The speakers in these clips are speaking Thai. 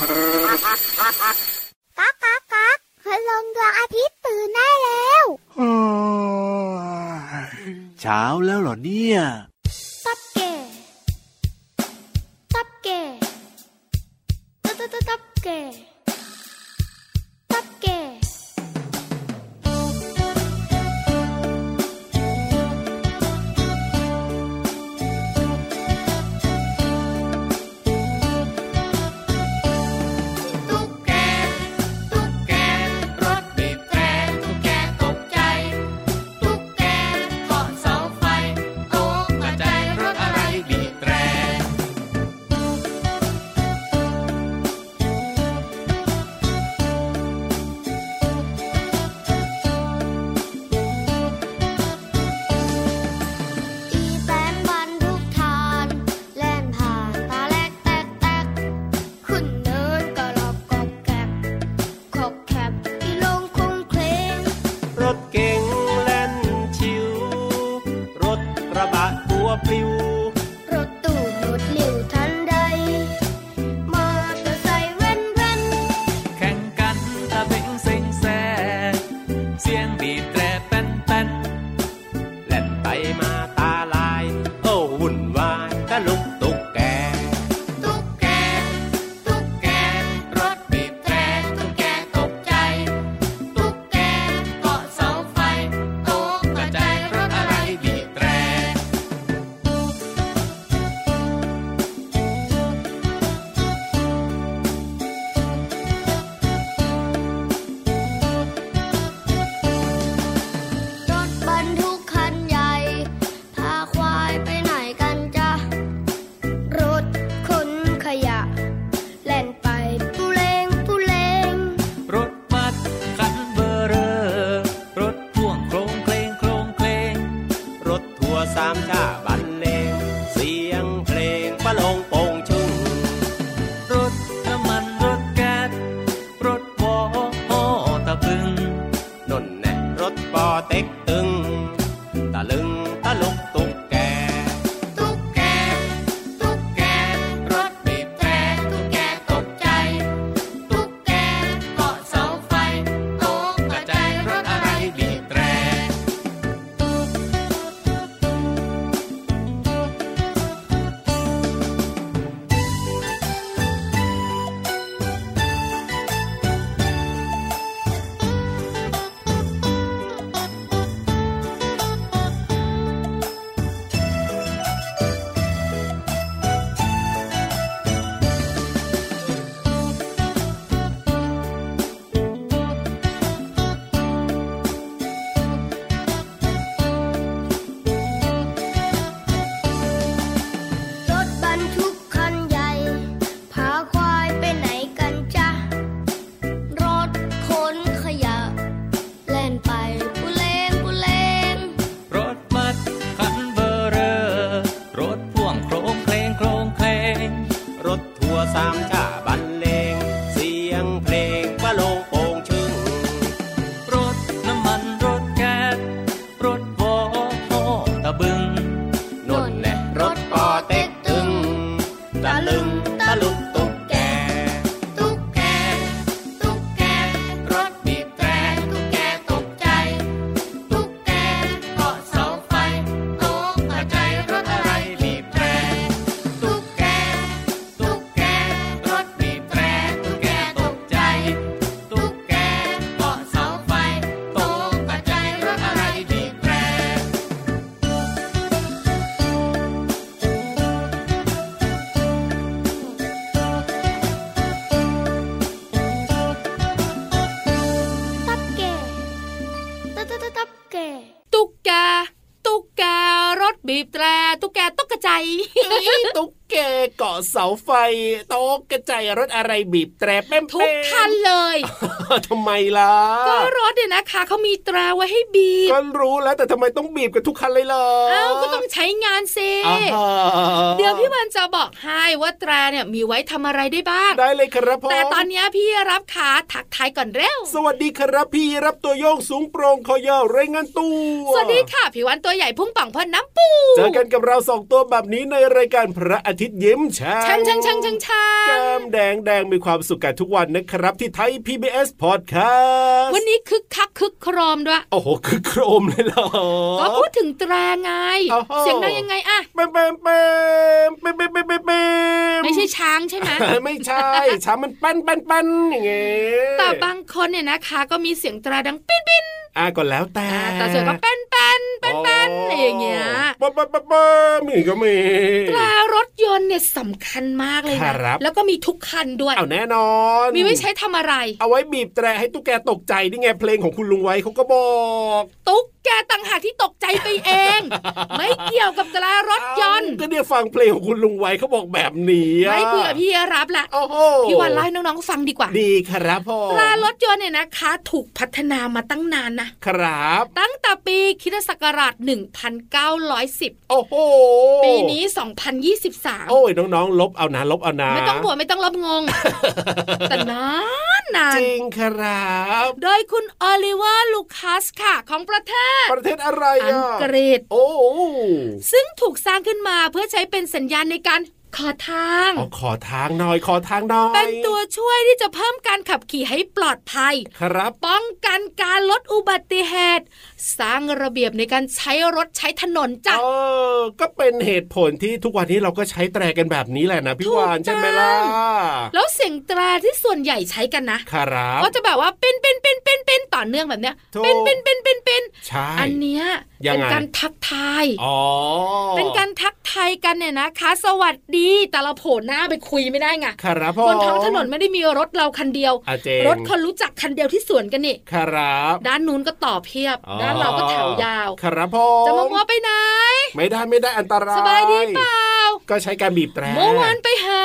ก๊ากก๊ากก๊ากคืลงดวงอาทิตย์ตื่นได้แล้วเช้าแล้วเหรอเนี่ย Play. บีบแตรตุ๊กแกตุ๊กกระใจตุ๊ก แกเกาะเสาไฟ โต๊ะกระจายรถอะไรบีบแตรแป้มทุกคันเลยทำไมล่ะ ก็รถเนี่ยนะคะเขามีแตรไว้ให้บีบ ก็รู้แล้วแต่ทำไมต้องบีบกันทุกคันเลยล่ะเอ้าก็ต้องใช้งานเซเดี๋ยวพี่วันจะบอกให้ว่าแตรเนี่ยมีไว้ทำอะไรได้บ้าง ได้เลยครับพ่อแต่ตอนนี้พี่รับขาทักทายก่อนเร็ว สวัสดีครับพี่รับตัวโยงสูงโปร่งคอยาวไรงินตู้สวัสดีค่ะพี่วันตัวใหญ่พุ่งปังพอนน้ำปู เจอกันกับเราสองตัวแบบนี้ในรายการพระอาทิตย์ทิตย์ยิ้มช่างช่างช่างช่างช่างแก้มแดงแดงมีความสุขกันทุกวันนะครับ ที่ไทย PBS Podcast วันนี้คึกคักคึกครอมด้วยโอ้โหคึกโครมเลยเหรอก็พูดถึงตราไง เสียงดังยังไงอะเปมเปมเปมเปมเปมปไม่ใช่ช้างใช่ไหมไม่ใช่ช้างมันปั้นปั้นปั้นอย่างเงี้ยแต่บางคนเนี่ยนะคะ ก็มีเสียงตราดังปิ้นปิ้นอะก็แล้วแต่แต่ส่วนก็เป็นเป็น เป็นเป็นอะไรอย่างเงี้ยปะปะปะปะมีก็มีแตรรถยนต์เนี่ยสำคัญมากเลยครันะบแล้วก็มีทุกคันด้วยเอาแน่นอน มีไว้ใช้ทำอะไร เอาไว้บีบแตรให้ตุ๊กแกตกใจนี่ไงเพลงของคุณลุงไว้เขาก็บอกตุ๊กแกต่างหากที่ตกใจไปเอง ไม่เกี่ยวกับแตรรถยนต์เอ้าก็เนี่ยฟังเพลงของคุณลุงไว้เขาบอกแบบนี้อะไม่คุยกับพี่รับละโอ้โหพี่วันไล่น้องๆฟังดีกว่า ดีครับพ่อแตรรถยนต์เนี่ยนะคะ ถูกพัฒนามาตั้งนานนะครับ ตั้งแต่ปีคริสตศักราช1910 โอ้โห ปีนี้ 2023 โอ้ยน้องๆ ลบเอานะลบเอานะไม่ต้องบวชไม่ต้องลบงง แต่นานนานจริงครับ โดยคุณออลิเวอร์ลูคัสค่ะ ของประเทศ ประเทศอะไรอังอะกฤษ โอ้โหซึ่งถูกสร้างขึ้นมาเพื่อใช้เป็นสัญญาณในการ ขอทางเอาขอทางหน่อย ขอทางหน่อย เป็นตัวช่วยที่จะเพิ่มการขับขี่ให้ปลอดภัย ครับ ป้องกันการลดอุบัติเหตุ สร้างระเบียบในการใช้รถใช้ถนนจ้ะเออ ก็เป็นเหตุผลที่ทุกวันนี้เราก็ใช้แตรกันแบบนี้แหละนะพี่ถูกวานใช่ไหมล่ะ แล้วเสียงแตรที่ส่วนใหญ่ใช้กันนะ ครับ ก็จะแบบว่าเป็นเป็นเป็นเป็นเป็นต่อเนื่องแบบเนี้ยถูกเป็นเป็นเป็นเป็นเป็นใช่อันเนี้ยยัง เป็นไงการทักทายอ๋อเป็นการทักทายกันเนี่ยนะคะ สวัสดี แต่เราโผล่หน้าไปคุยไม่ได้ไงครับพ่อบนท้องถนนไม่ได้มีรถเราคันเดียวอาเจงรถคนรู้จักคันเดียวที่สวนกันนี่ครับ ด้านนู้นก็ต่อเพียบอ๋อด้านเราก็แถวยาว ครับพ่อจะมามัวไปไหน ไม่ได้ไม่ได้อันตรายสบายดีเปล่าก็ใช้การบีบแตรเมื่อวานไปหา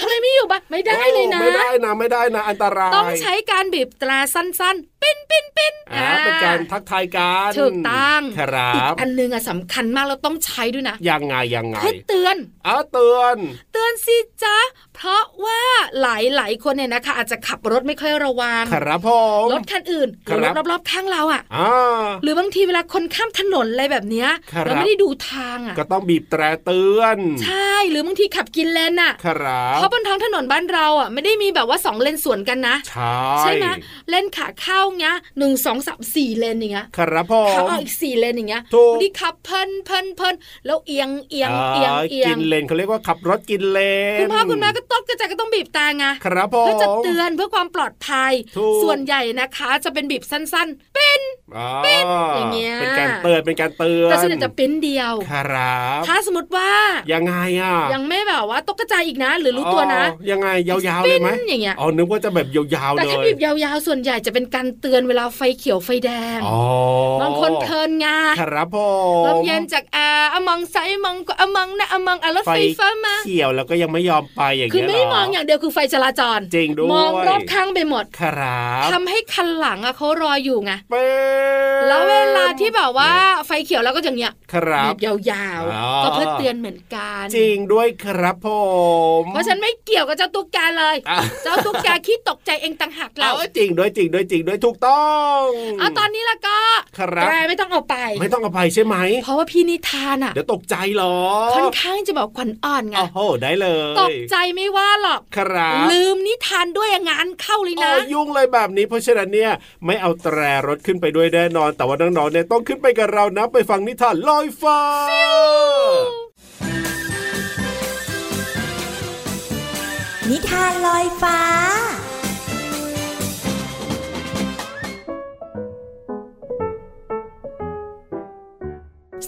ทำไมไม่อยู่บ้านไม่ได้เลยนะ ไม่ได้นะไม่ได้นะอันตราย ต้องใช้การบีบแตรสั้นๆปิ้นปิ้นปิ้นอ่าเป็นการทักทายกันถูกต้องครัอีกบอันหนึงอะสำคัญมากเราต้องใช้ด้วยนะยังไงยังไงเพื่อเตือนอ้าเตือน เตือนสิจ๊ะ เพราะว่าหลายหลายๆคนเนี่ยนะคะ อาจจะขับรถไม่ค่อยระวังครับผมรถคันอื่นหรือครรับถรอบๆข้างเราอะอ่าหรือบางทีเวลาคนข้ามถนนอะไรแบบเนี้ยครับเราไม่ได้ดูทางอะก็ต้องบีบแตรเตือน ใช่หรือบางทีขับกินเลนอะครับเพราะบนท้องถนนบ้านเราอะไม่ได้มีแบบว่าสองเลนสวนกันนะ ใช่ใช่ไหมเลนขาเข้าเงี้ยหนึ่งสองสามสี่เลนอย่างเงี้ยครับผขามออกอีกสี่เลนอย่างเงี้ยถูกบางทีขับเพลินเพลินเพลินแล้วเอียงเอียงเอียงเอียกิงนเลนเขาเรียกว่าขับรถกินเลนคุณพ่อคุณแม่ก็ต้องกระจายก็ต้องบีบแต่ไงครับผมเพื่อจะเตือนเพื่อความปลอดภัยถูกส่วนใหญ่นะคะ จะเป็นบีบสั้นๆ เป็ นอ๋ออย่างเงี้ยเป็นการเตือนเป็นการเตือนแต่ส่วนใหญ่จะเป็นเดียวครับถ้าสมมติว่ายังไงอะยังไม่แบบว่าตกกระจายอีกนะ หรือรู้ตัวนะอ๋อยังไงยาวๆเลยไหมปิ้นอย่างเงี้ยอ๋อนึกว่าจะแบบยาวๆแต่เลถ้ายบีบยาวๆส่วนใหญ่จะเป็นการเตือนเวลาไฟเขียวไฟแดงอ๋อบางคนเพลินไงครับผมลมเย็นจากอาอมองซ้ายอมองก็อมองนะอมองอะรถไฟฟ้ามาเขียวแล้วก็ยังไม่ยอมไปอย่างคือเงี้ยไม่เหรมองอย่างเดียวคือไฟจราจรจริงด้วยมองรอบข้างไปหมดครับทำให้คันหลังอะเขารออยู่ไงเป็นแล้วเวลาที่แบบว่าไฟเขียวแล้วก็อย่างเงี้ยครับบีบยาวอ๋อๆก็เพื่อเตือนเหมือนกัน จริงด้วยครับผม เพราะฉันไม่เกี่ยวกับเจ้าตุ๊กแกเลยอะเจ้าตุ๊กแกขี้ตกใจเองต่างหากเราเอาจริงด้วยจริงด้วยจริงด้วยถูกต้องเอาตอนนี้ละก็ครับแกไม่ต้องเอาไป ไม่ต้องอภัยใช่ไหม เพราะว่าพี่นิทานอะเดี๋ยวตกใจเหรอ ค่อนข้างจะแบบขวัญอ่อนไง โอ้โหได้เลย ตกใจไม่ว่าหรอก ครับ ลืมนิทานด้วยอะงานเข้าเลยโอ้นะยุ่งเลยแบบนี้เพราะฉะนั้นเนี่ยไม่เอาแตรรถขึ้นไปด้วยแน่นอน แต่ว่าน้องๆเนี่ยต้องขึ้นไปกับเรานะไปฟังนิทานลอยฟ้านิทานลอยฟ้า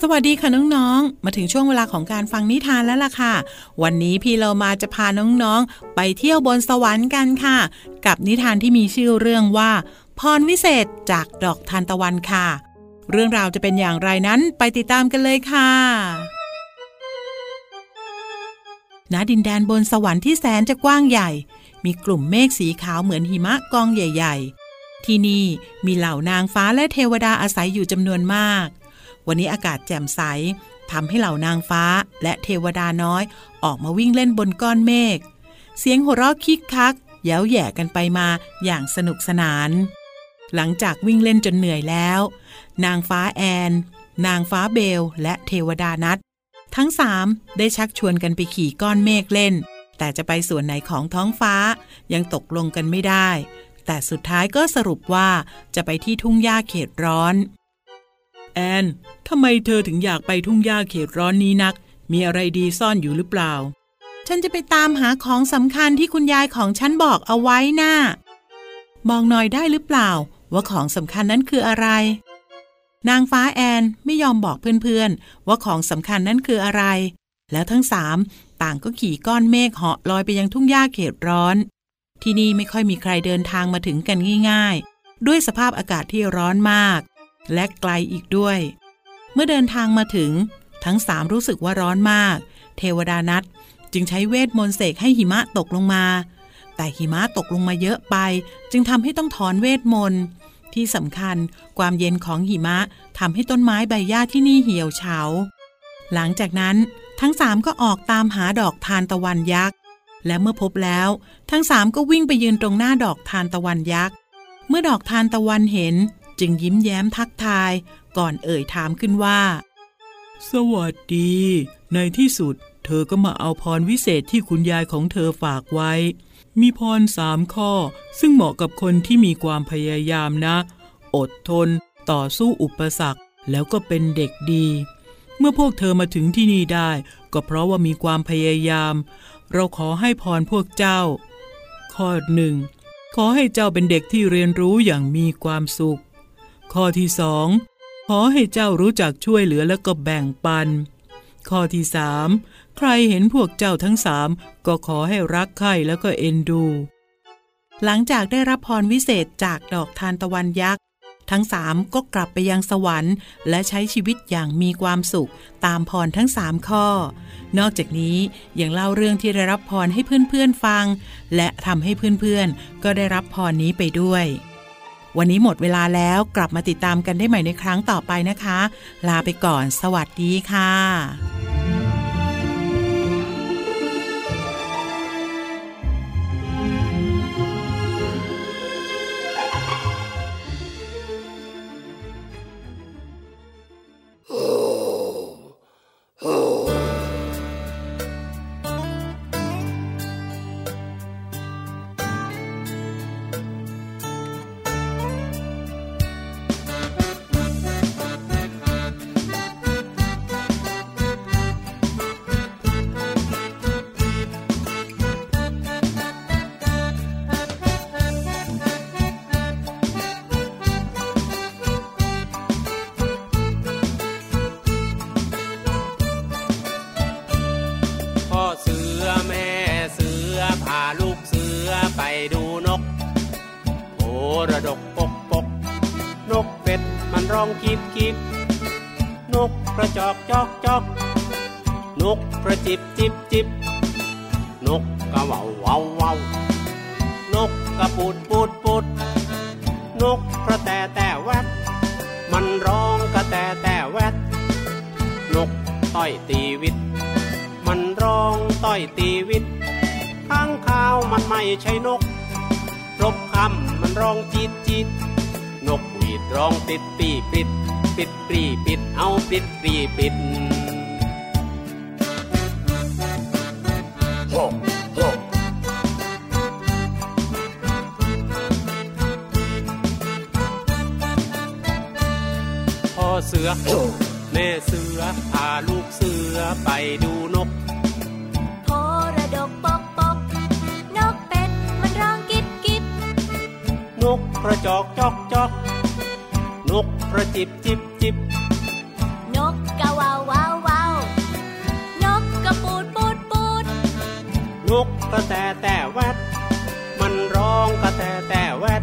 สวัสดีค่ะน้องๆ มาถึงช่วงเวลาของการฟังนิทานแล้วล่ะค่ะ วันนี้พี่เรามาจะพาน้องๆ ไปเที่ยวบนสวรรค์กันค่ะ กับนิทานที่มีชื่อเรื่องว่า พรวิเศษจากดอกทานตะวันค่ะ เรื่องราวจะเป็นอย่างไรนั้นไปติดตามกันเลยค่ะณดินแดนบนสวรรค์ที่แสนจะกว้างใหญ่ มีกลุ่มเมฆสีขาวเหมือนหิมะกองใหญ่ ๆ ที่นี่มีเหล่านางฟ้าและเทวดาอาศัยอยู่จำนวนมาก วันนี้อากาศแจ่มใสทำให้เหล่านางฟ้าและเทวดาน้อยออกมาวิ่งเล่นบนก้อนเมฆ เสียงหัวเราะคิกคัก เย้าแย่กันไปมาอย่างสนุกสนาน หลังจากวิ่งเล่นจนเหนื่อยแล้ว นางฟ้าแอน นางฟ้าเบล และเทวดานัททั้งสามได้ชักชวนกันไปขี่ก้อนเมฆเล่น แต่จะไปส่วนไหนของท้องฟ้ายังตกลงกันไม่ได้ แต่สุดท้ายก็สรุปว่าจะไปที่ทุ่งหญ้าเขตร้อน แอน ทำไมเธอถึงอยากไปทุ่งหญ้าเขตร้อนนี้นัก มีอะไรดีซ่อนอยู่หรือเปล่า ฉันจะไปตามหาของสำคัญที่คุณยายของฉันบอกเอาไว้นะ่ะบอกหน่อยได้หรือเปล่า ว่าของสำคัญนั้นคืออะไร นางฟ้าแอนไม่ยอมบอกเพื่อนๆ ว่าของสำคัญนั้นคืออะไร แล้วทั้งสามต่างก็ขี่ก้อนเมฆเหาะลอยไปยังทุ่งหญ้าเขตร้อน ที่นี่ไม่ค่อยมีใครเดินทางมาถึงกันง่าย ๆ ด้วยสภาพอากาศที่ร้อนมาก และไกลอีกด้วย เมื่อเดินทางมาถึง ทั้งสามรู้สึกว่าร้อนมาก เทวดานัดจึงใช้เวทมนต์เสกให้หิมะตกลงมา แต่หิมะตกลงมาเยอะไป จึงทำให้ต้องถอนเวทมนต์ ที่สำคัญความเย็นของหิมะทำให้ต้นไม้ใบหญ้าที่นี่เหี่ยวเฉา หลังจากนั้นทั้งสามก็ออกตามหาดอกทานตะวันยักษ์ และเมื่อพบแล้ว ทั้งสามก็วิ่งไปยืนตรงหน้าดอกทานตะวันยักษ์ เมื่อดอกทานตะวันเห็นจึงยิ้มแย้มทักทาย ก่อนเอ่ยถามขึ้นว่า สวัสดี ในที่สุด เธอก็มาเอาพรวิเศษที่คุณยายของเธอฝากไว้ มีพรสามข้อ ซึ่งเหมาะกับคนที่มีความพยายามนะ อดทน ต่อสู้อุปสรรค แล้วก็เป็นเด็กดี เมื่อพวกเธอมาถึงที่นี่ได้ ก็เพราะว่ามีความพยายาม เราขอให้พรพวกเจ้า ข้อหนึ่งขอให้เจ้าเป็นเด็กที่เรียนรู้อย่างมีความสุข ข้อที่สองขอให้เจ้ารู้จักช่วยเหลือแล้วก็แบ่งปัน ข้อที่สาม ใครเห็นพวกเจ้าทั้งสามก็ขอให้รักใคร่แล้วก็เอ็นดู หลังจากได้รับพรวิเศษจากดอกทานตะวันยักษ์ทั้งสามก็กลับไปยังสวรรค์ และใช้ชีวิตอย่างมีความสุขตามพรทั้งสามข้อ นอกจากนี้ยังเล่าเรื่องที่ได้รับพรให้เพื่อนๆฟัง และทำให้เพื่อนๆ ก็ได้รับพรนี้ไปด้วย วันนี้หมดเวลาแล้วกลับมาติดตามกันได้ใหม่ในครั้งต่อไปนะคะ ลาไปก่อน สวัสดีค่ะ นกกระว่าเว่าเว่านกกระปูดปูดปูดนกกระแตแต่แวดมันร้องกระแตแต่แวดนกต้อยตีวิต มันร้องต้อยตีวิตข้างข้าวมันไม่ใช่นก รบคำมันร้องจีดจีดนกหวีดร้องปิดปีปิด ปิดปีปิดเอาปิดปีปิด แม่เสือพาลูกเสือไปดูนกโพระดกปกปกนกเป็ดมันร้องกิบกิบนกกระจอกจอกจอกนกกระจิบจิบจิบนกกะว่าววาววาวนกกระปูดปูดปูดนกกระแตแต่แวดมันร้องกระแตแต่แวด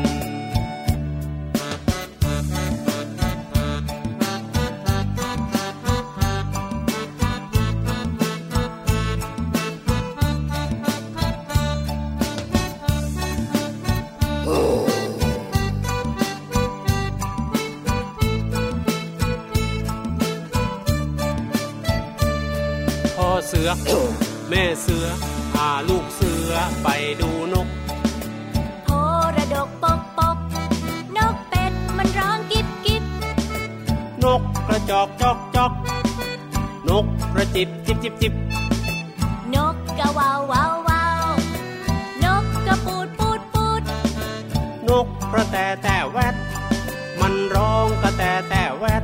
พาลูกเสือไปดูนกโพระดกปกปกนกเป็ดมันร้องกิบกิบนกกระจอกจอกจอกนกกระจิบจิบจิบจิบนกกระวาววาววาวนกกระปูดปูดปูดนกกระแตแต่แวดมันร้องกระแตแต่แวด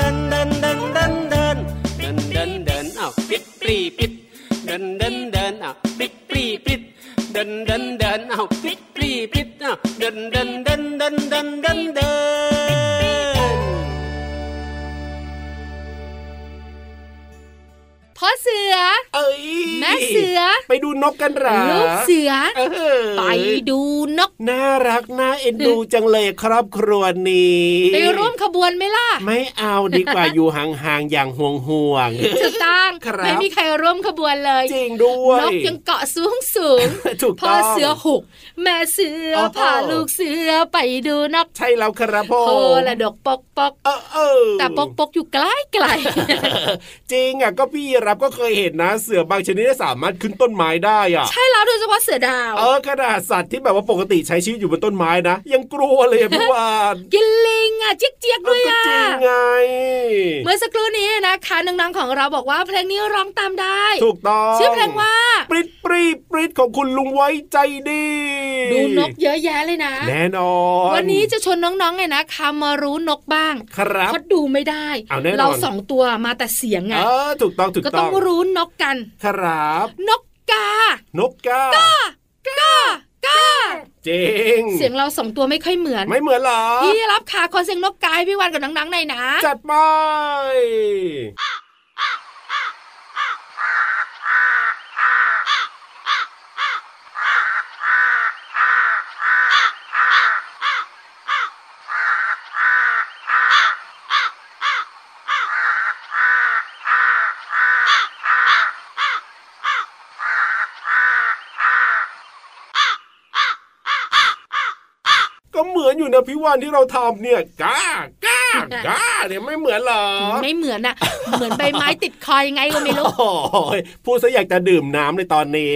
ดินเดินเดินเดินเดินเดินเดินเอ้าเดินเดินเดินเดินเดินเดินเดินเอ้าเดินเดินเดินเดินเดินเดินเดิดอ้าเดินเดินเดินเดินเดินเดินเดิน พ่อเสือ เอ้ยแม่เสือ ไปดูนกกันหรอลูกเสือไปดูนก น่ารักน่าเอ็นดูจังเลยครับครัวนี้ไปร่วมขบวนไหมล่ะ ไม่เอาดีกว่าอยู่ห่างๆอย่างห่วงห่วงถูกต้องไม่มีใครร่วมขบวนเลยจริงด้วยนกยังเกาะสูงสูงถูกต้องพ่อเสือหกแม่เสือพาลูกเสือไปดูนกใช่แล้วครับพ่อโคละดกปกปกแต่ปกปกอยู่ไกลไกลจริงอะก็พี่รับก็เคยเห็นนะ เสือบางชนิดสามารถขึ้นต้นไม้ได้อะใช่แล้วโดยเฉพาะเสือดาวเออขนาดสัตว์ที่แบบว่าปกติใช้ชีวิตอยู่บนต้นไม้นะยังกลัวเลยพี่วานกินลิงอะเจี๊ยกด้วยอะจริงไงเมื่อสักครู่นี้นะคะน้องๆของเราบอกว่าเพลงนี้ร้องตามได้ ถูกต้องชื่อเพลงว่าปริดปรีปริดของคุณลุงไว้ใจดี ดูนกเยอะแยะเลยนะ แน่นอน วันนี้จะชวนน้องๆไงนะคามารู้นกบ้างครับเขาดูไม่ได้ เราสองตัวมาแต่เสียงไงเออถูกต้องถูกต้องก็ต้องรู้นกกัน ครับ นกกา นกกากากากาจริง เสียงเราสองตัวไม่ค่อยเหมือน ไม่เหมือนหรอ พี่รับขาคอเสียงนกกายพี่วันกับนังๆในนะ จัดไปเหมือนอยู่นะ พี่วานที่เราทำเนี่ยก้าก้าก้าเนี่ยไม่เหมือนหรอไม่เหมือนอะเหมือนใบไม้ติดคอยยังไงก็ไม่รู้พูดซะอยากจะดื่มน้ำในตอนนี้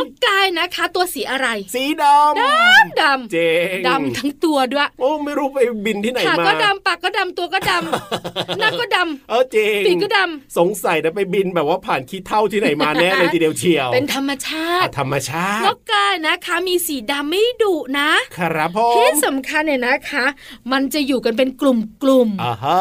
นกกายนะคะ ตัวสีอะไร สีดำดำดำเจงดำทั้งตัวด้วย โอ้ไม่รู้ไปบินที่ไหนมาขาก็ดำปากก็ดำตัวก็ดำหน้าก็ดำเออเจงปีกก็ดำสงสัยนะไปบินแบบว่าผ่านขี้เท่าที่ไหนมาแน่เลยทีเดียวเชียว เป็นธรรมชาติ ธรรมชาตินกกายนะคะมีสีดำไม่ดุนะ ครับพ่อที่สำคัญเนี่ยนะคะ มันจะอยู่กันเป็นกลุ่มกลุ่มอ่าฮะ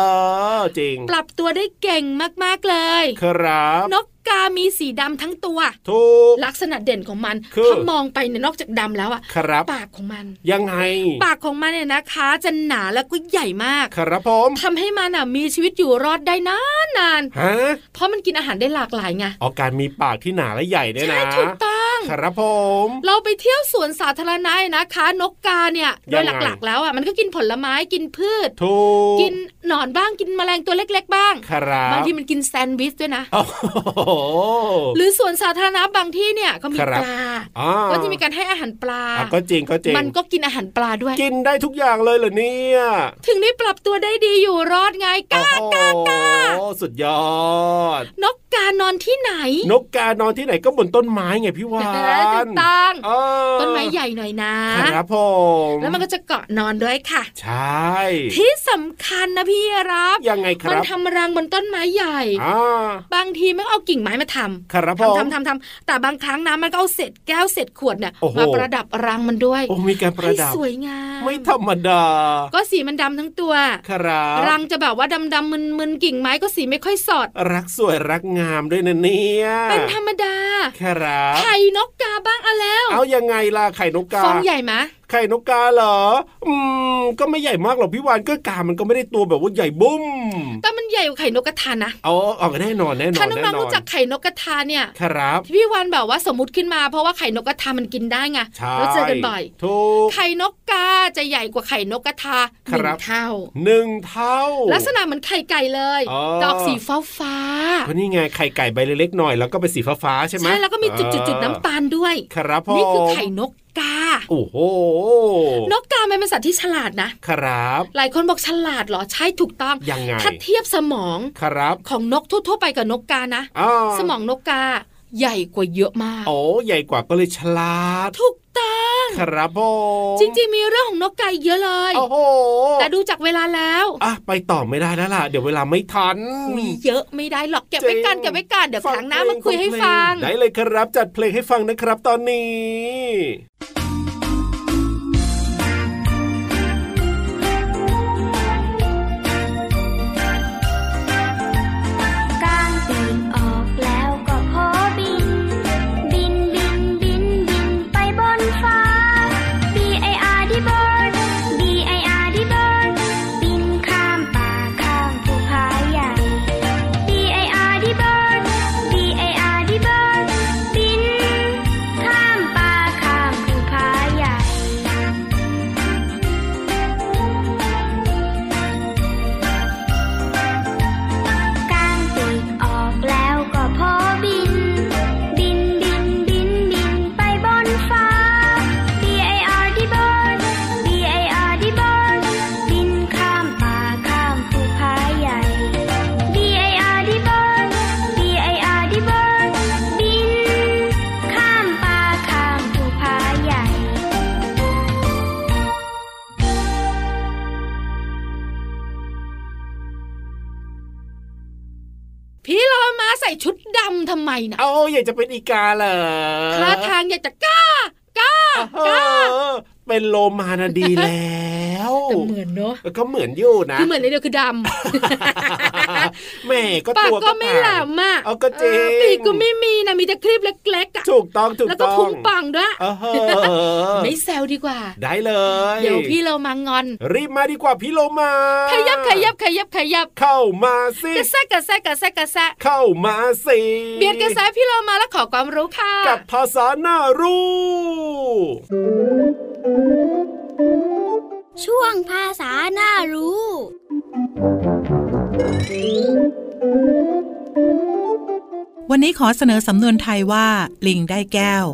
จริง ปรับตัวได้เก่งมากๆเลย ครับนก กามีสีดำทั้งตัวถูกลักษณะเด่นของมันถ้ามองไปเนี่ยนอกจากดำแล้วอะครับปากของมัน ยังไง ปากของมันเนี่ยนะคะ จะหนาแล้วก็ใหญ่มาก ครับผมทำให้มันอะมีชีวิตอยู่รอดได้นานนานฮะเพราะมันกินอาหารได้หลากหลายไงอ๋อการมีปากที่หนาและใหญ่เนี่ยนะใช่ถูกต้องครับผมเราไปเที่ยวสวนสาธารณะนะคะ นกกาเนี่ยโดยหลักๆ แล้วอะมันก็กินผลไม้กินพืชถูกกินหนอนบ้างกินแมลงตัวเล็ก ๆ บ้างครับบางทีมันกินแซนด์วิชด้วยนะโอ้หรือสวนสาธารณะบางที่เนี่ยก็มีปลาก็จะมีการให้อาหารปลาก็จริงก็จริงมันก็กินอาหารปลาด้วย กินได้ทุกอย่างเลยเหรอเนี่ยถึงได้ปรับตัวได้ดีอยู่รอดไงก้าก้าก้าสุดยอดนกกานอนที่ไหน นกกานอนที่ไหนก็บนต้นไม้ไงพี่วานถูกต้องต้นไม้ใหญ่หน่อยนะครับผมแล้วมันก็จะเกาะนอนด้วยค่ะ ใช่ ที่สำคัญนะพี่รับยังไงครับมันทำรังบนต้นไม้ใหญ่บางทีมันเอากิ่งไม้มาทำครับทำทำทำทำแต่บางครั้งนะมันก็เอาเศษแก้วเศษขวดเนี่ยมาประดับรังมันด้วยโอ้มีการประดับสวยงามไม่ธรรมดา ก็สีมันดำทั้งตัว ครับรังจะแบบว่าดำดำมึนมึนกิ่งไม้ก็สีไม่ค่อยสด รักสวยรักงามด้วยนะเนี่ยเป็นธรรมดาครับไข่นกกาบ้างอะแล้ว เอายังไงล่ะไข่นกกาฟองใหญ่ไหมไข่นกกาเหรอ อืม ก็ไม่ใหญ่มากหรอกพี่วานก็กามันก็ไม่ได้ตัวแบบว่าใหญ่บุ้ม แต่มันใหญ่กว่าไข่นกกระทานะอ๋ออแน่นอนแน่นอนถ้าน้องๆรู้จักไข่นกกระทาเนี่ยครับพี่วานแบบว่าสมมติขึ้นมาเพราะว่าไข่นกกระทามันกินได้ไงเราเจอกันบ่อยถูกไข่นกกาจะใหญ่กว่าไข่นกกระทาหนึ่งเท่าหนึ่งเท่า ลักษณะเหมือนไข่ไก่เลยดอกสีฟ้าฟ้าเพราะนี่ไงไข่ไก่ใบเล็กๆหน่อยแล้วก็เป็นสีฟ้าฟ้าใช่ไหมใช่แล้วก็มีจุดๆน้ำตาลด้วย ครับพ่อนี่คือไข่นกกา โอ้โห นกกามันเป็นสัตว์ที่ฉลาดนะ ครับ หลายคนบอกฉลาดเหรอ ใช่ถูกต้อง ยังไง ถ้าเทียบสมอง ครับ ของนกทั่วๆไปกับนกกานะ สมองนกกาใหญ่กว่าเยอะมากโอ้ใหญ่กว่าก็เลยฉลาด ถูก ต้องครับผมจริงๆมีเรื่องของนกไก่เยอะเลยโอ้โหแต่ดูจากเวลาแล้วอะไปต่อไม่ได้แล้วล่ะ เดี๋ยวเวลาไม่ทันคุยเยอะไม่ได้หรอกเก็บไว้กันเก็บไว้กันเดี๋ยวครั้งหน้ามาคุยให้ฟัง ได้เลยครับจัดเพลงให้ฟังนะครับตอนนี้ เอาอยากจะเป็นอีกาเหรอท่าทางอยากจะกล้ากล้ากล้า เป็นโลมานาดีแล้วแต่เหมือนเนาะก็เหมือนอยู่นะคือเหมือนในเดียวคือดำแม่ก็ตัวก็ไม่แหลมอะเอาก็จริงปีกก็ไม่มีนะมีแต่คลิปเล็กๆอะถูกต้องถูกต้องแล้วก็พุงปังด้วยไม่แซวดีกว่า ได้เลย เดี๋ยวพี่เรามางอน รีบมาดีกว่าพี่โลมา ขยับขยับขยับขยับ เข้ามาสิกระแซกระแซกระแซกระแซเข้ามาสิเบียดกระแซพี่เรามาแล้วขอความรู้ค่ะ กับภาษาหน้ารู้ ช่วงภาษาหน้ารู้ วันนี้ขอเสนอสำนวนไทยว่า ลิงได้แก้ว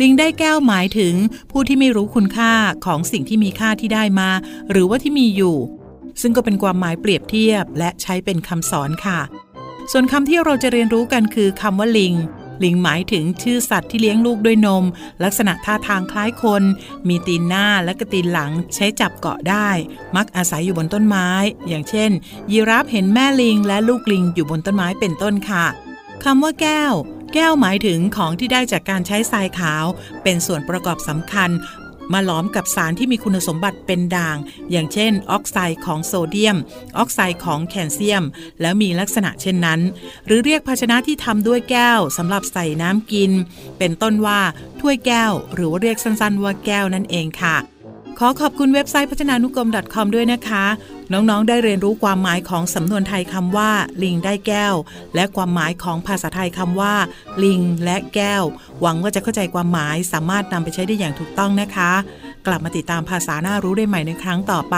ลิงได้แก้วหมายถึงผู้ที่ไม่รู้คุณค่าของสิ่งที่มีค่าที่ได้มา หรือว่าที่มีอยู่ ซึ่งก็เป็นความหมายเปรียบเทียบและใช้เป็นคำสอนค่ะ ส่วนคำที่เราจะเรียนรู้กันคือคำว่าลิง ลิงหมายถึงชื่อสัตว์ที่เลี้ยงลูกด้วยนม ลักษณะท่าทางคล้ายคน มีตีนหน้าและกระตีนหลังใช้จับเกาะได้ มักอาศัยอยู่บนต้นไม้ อย่างเช่น ยีราฟเห็นแม่ลิงและลูกลิงอยู่บนต้นไม้เป็นต้นค่ะคำว่าแก้วแก้วหมายถึงของที่ได้จากการใช้ทรายขาว เป็นส่วนประกอบสำคัญ มาหลอมกับสารที่มีคุณสมบัติเป็นด่าง อย่างเช่น ออกไซด์ของโซเดียม ออกไซด์ของแคลเซียม แล้วมีลักษณะเช่นนั้น หรือเรียกภาชนะที่ทำด้วยแก้วสำหรับใส่น้ำกิน เป็นต้นว่าถ้วยแก้ว หรือว่าเรียกสั้นๆว่าแก้วนั่นเองค่ะ ขอขอบคุณเว็บไซต์พัฒนานุกรม .com ด้วยนะคะ น้องๆ ได้เรียนรู้ความหมายของสำนวนไทยคำว่า ลิงได้แก้ว และความหมายของภาษาไทยคำว่า ลิงและแก้ว หวังว่าจะเข้าใจความหมายสามารถนำไปใช้ได้อย่างถูกต้องนะคะ กลับมาติดตามภาษาหน้ารู้ได้ใหม่ในครั้งต่อไป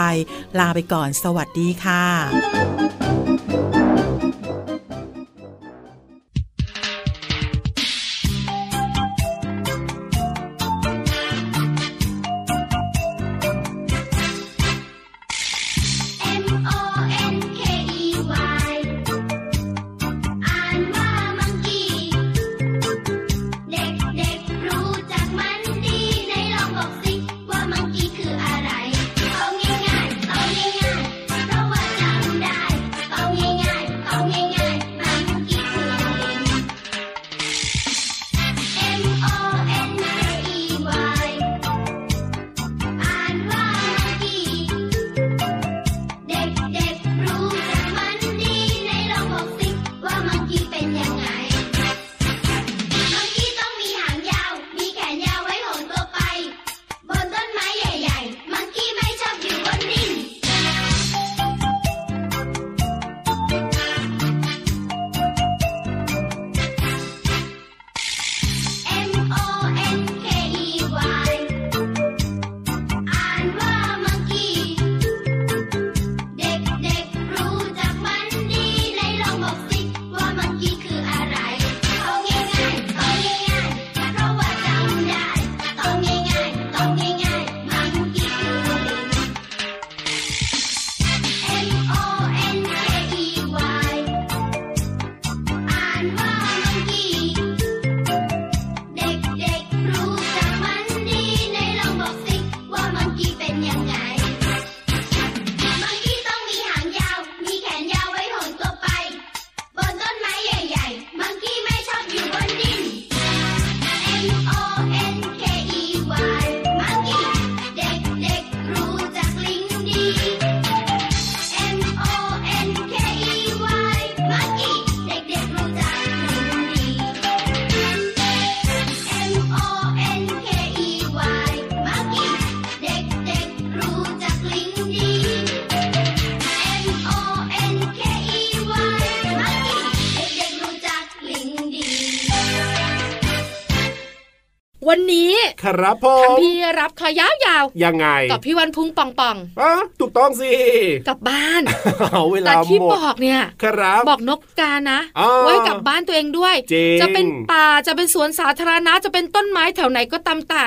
ลาไปก่อน สวัสดีค่ะ วันนี้ ครับผมพี่รับขอยาวๆยังไงกับพี่วันพุงป่องป่องอ๋อถูกต้องสิกลับบ้านเอาเวลาแต่ที่บอกเนี่ยครับบอกนกกานะไว้กลับบ้านตัวเองด้วยจะเป็นป่าจะเป็นสวนสาธารณะจะเป็นต้นไม้แถวไหนก็ตามแต่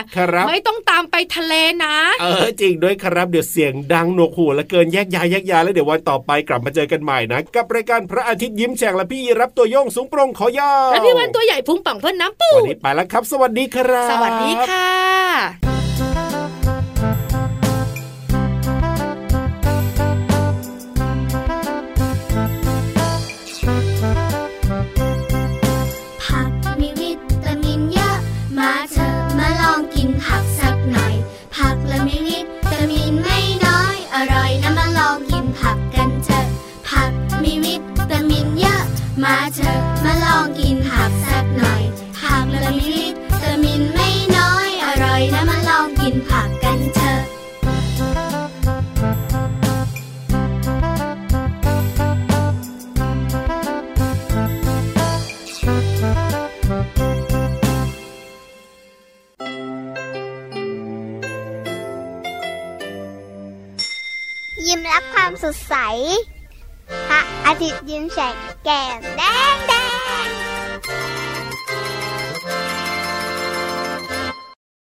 ไม่ต้องตามไปทะเลนะ เออจริงด้วยครับเดี๋ยวเสียงดังหนวกหูแล้วเกินแยกย้ายแยกย้ายแล้วเดี๋ยววันต่อไปกลับมาเจอกันใหม่นะ กับรายการพระอาทิตย์ยิ้มแฉ่งและพี่รับตัวโยงสูงโปร่งขอยาวและพี่วันตัวใหญ่พุงป่องเพื่อนน้ำปูวันนี้ไปแล้วครับ สวัสดีครับสวัสดีค่ะ